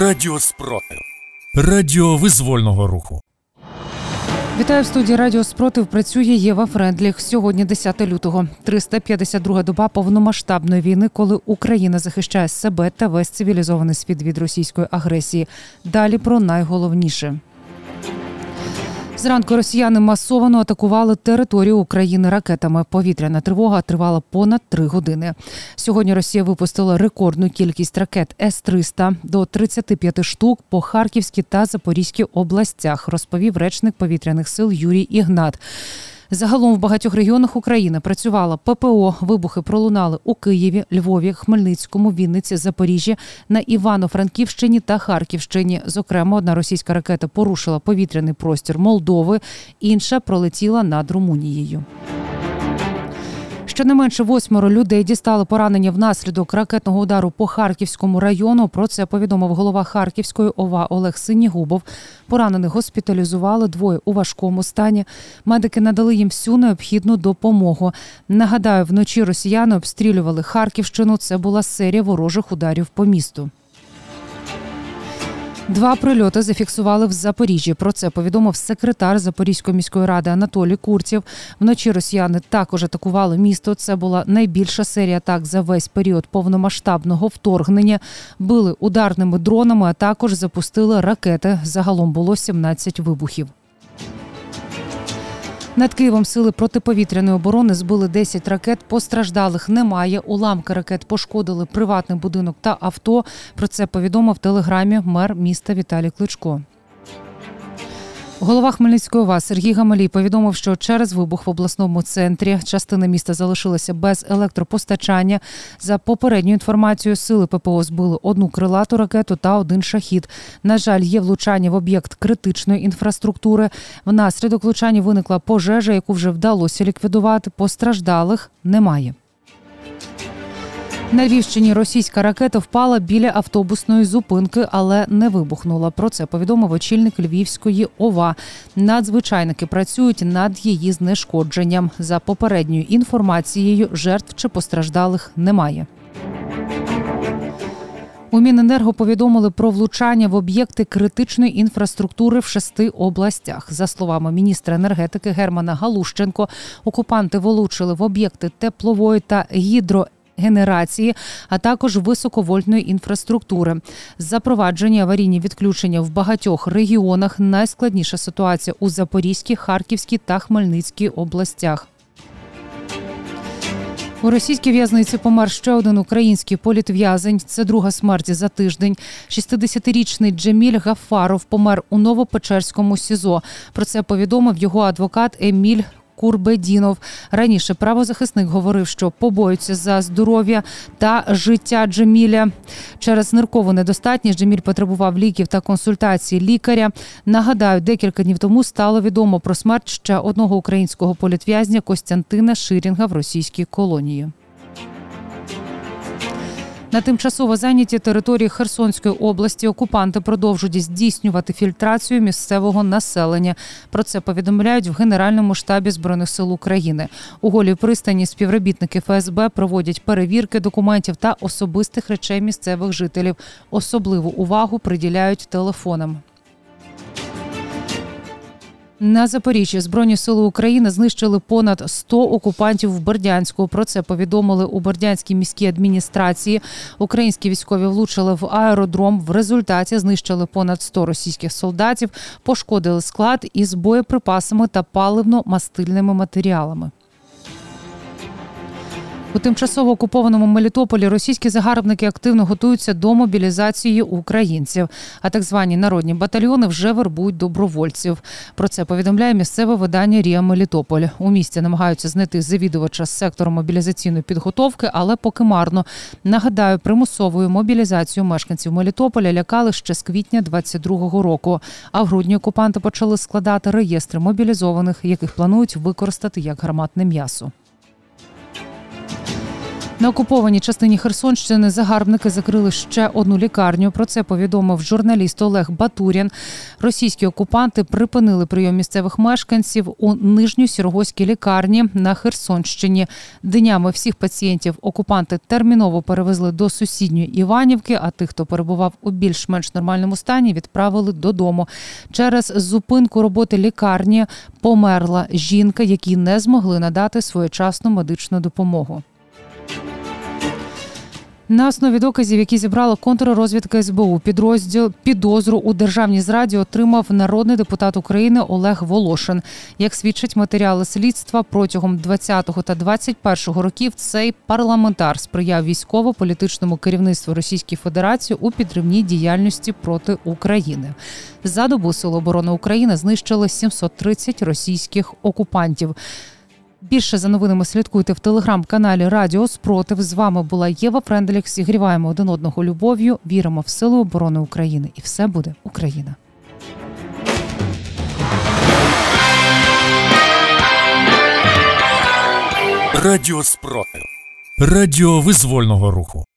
Радіо Спротив. Радіо визвольного руху. Вітаю в студії Радіо Спротив. Працює Єва Френдліх. Сьогодні 10 лютого, 352 доба повномасштабної війни, коли Україна захищає себе та весь цивілізований світ від російської агресії. Далі про найголовніше. Зранку росіяни масовано атакували територію України ракетами. Повітряна тривога тривала понад три години. Сьогодні Росія випустила рекордну кількість ракет С-300 до 35 штук по Харківській та Запорізькій областях. Розповів речник повітряних сил Юрій Ігнат. Загалом в багатьох регіонах України працювала ППО. Вибухи пролунали у Києві, Львові, Хмельницькому, Вінниці, Запоріжжі, на Івано-Франківщині та Харківщині. Зокрема, одна російська ракета порушила повітряний простір Молдови, інша пролетіла над Румунією. Щонайменше восьмеро людей дістали поранення внаслідок ракетного удару по Харківському району. Про це повідомив голова Харківської ОВА Олег Синігубов. Поранених госпіталізували двоє у важкому стані. Медики надали їм всю необхідну допомогу. Нагадаю, вночі росіяни обстрілювали Харківщину. Це була серія ворожих ударів по місту. Два прильоти зафіксували в Запоріжжі. Про це повідомив секретар Запорізької міської ради Анатолій Курців. Вночі росіяни також атакували місто. Це була найбільша серія атак за весь період повномасштабного вторгнення. Били ударними дронами, а також запустили ракети. Загалом було 17 вибухів. Над Києвом сили протиповітряної оборони збили 10 ракет. Постраждалих немає. Уламки ракет пошкодили приватний будинок та авто. Про це повідомив в телеграмі мер міста Віталій Кличко. Голова Хмельницької ОВА Сергій Гамалій повідомив, що через вибух в обласному центрі частина міста залишилася без електропостачання. За попередньою інформацією, сили ППО збили одну крилату ракету та один шахід. На жаль, є влучання в об'єкт критичної інфраструктури. Внаслідок влучання виникла пожежа, яку вже вдалося ліквідувати. Постраждалих немає. На Львівщині російська ракета впала біля автобусної зупинки, але не вибухнула. Про це повідомив очільник Львівської ОВА. Надзвичайники працюють над її знешкодженням. За попередньою інформацією, жертв чи постраждалих немає. У Міненерго повідомили про влучання в об'єкти критичної інфраструктури в шести областях. За словами міністра енергетики Германа Галущенко, окупанти влучили в об'єкти теплової та гідро генерації, а також високовольтної інфраструктури. Запроваджені аварійні відключення в багатьох регіонах. Найскладніша ситуація у Запорізькій, Харківській та Хмельницькій областях. У російській в'язниці помер ще один український політв'язень. Це друга смерть за тиждень. 60-річний Джеміль Гафаров помер у Новопечерському СІЗО. Про це повідомив його адвокат Еміль Курбедінов. Раніше правозахисник говорив, що побоюється за здоров'я та життя Джеміля. Через ниркову недостатність Джеміль потребував ліків та консультацій лікаря. Нагадаю, декілька днів тому стало відомо про смерть ще одного українського політв'язня Костянтина Ширінга в російській колонії. На тимчасово зайняті території Херсонської області окупанти продовжують здійснювати фільтрацію місцевого населення. Про це повідомляють в Генеральному штабі збройних сил України. У голій пристані співробітники ФСБ проводять перевірки документів та особистих речей місцевих жителів. Особливу увагу приділяють телефонам. На Запоріжжі збройні сили України знищили понад 100 окупантів в Бердянську. Про це повідомили у Бердянській міській адміністрації. Українські військові влучили в аеродром. В результаті знищили понад 100 російських солдатів, пошкодили склад із боєприпасами та паливно-мастильними матеріалами. У тимчасово окупованому Мелітополі російські загарбники активно готуються до мобілізації українців. А так звані народні батальйони вже вербують добровольців. Про це повідомляє місцеве видання Рія Мелітополь. У місті намагаються знайти завідувача з сектору мобілізаційної підготовки, але поки марно. Нагадаю, примусовою мобілізацію мешканців Мелітополя лякали ще з квітня 22-го року. А в грудні окупанти почали складати реєстри мобілізованих, яких планують використати як гарматне м'ясо. На окупованій частині Херсонщини загарбники закрили ще одну лікарню. Про це повідомив журналіст Олег Батурін. Російські окупанти припинили прийом місцевих мешканців у нижньосірогоській лікарні на Херсонщині. Днями всіх пацієнтів окупанти терміново перевезли до сусідньої Іванівки. А тих, хто перебував у більш-менш нормальному стані, відправили додому. Через зупинку роботи лікарні померла жінка, якій не змогли надати своєчасну медичну допомогу. На основі доказів, які зібрала контррозвідка СБУ, підрозділ підозру у державній зраді отримав народний депутат України Олег Волошин. Як свідчать матеріали слідства, протягом 20 та 21 років цей парламентар сприяв військово-політичному керівництву Російської Федерації у підривній діяльності проти України. За добу Сил оборони України знищили 730 російських окупантів. Більше за новинами слідкуйте в телеграм-каналі Радіо Спротив. З вами була Єва Френделік. Зігріваємо один одного любов'ю. Віримо в силу оборони України, і все буде Україна. Радіо спротив. Радіо визвольного руху.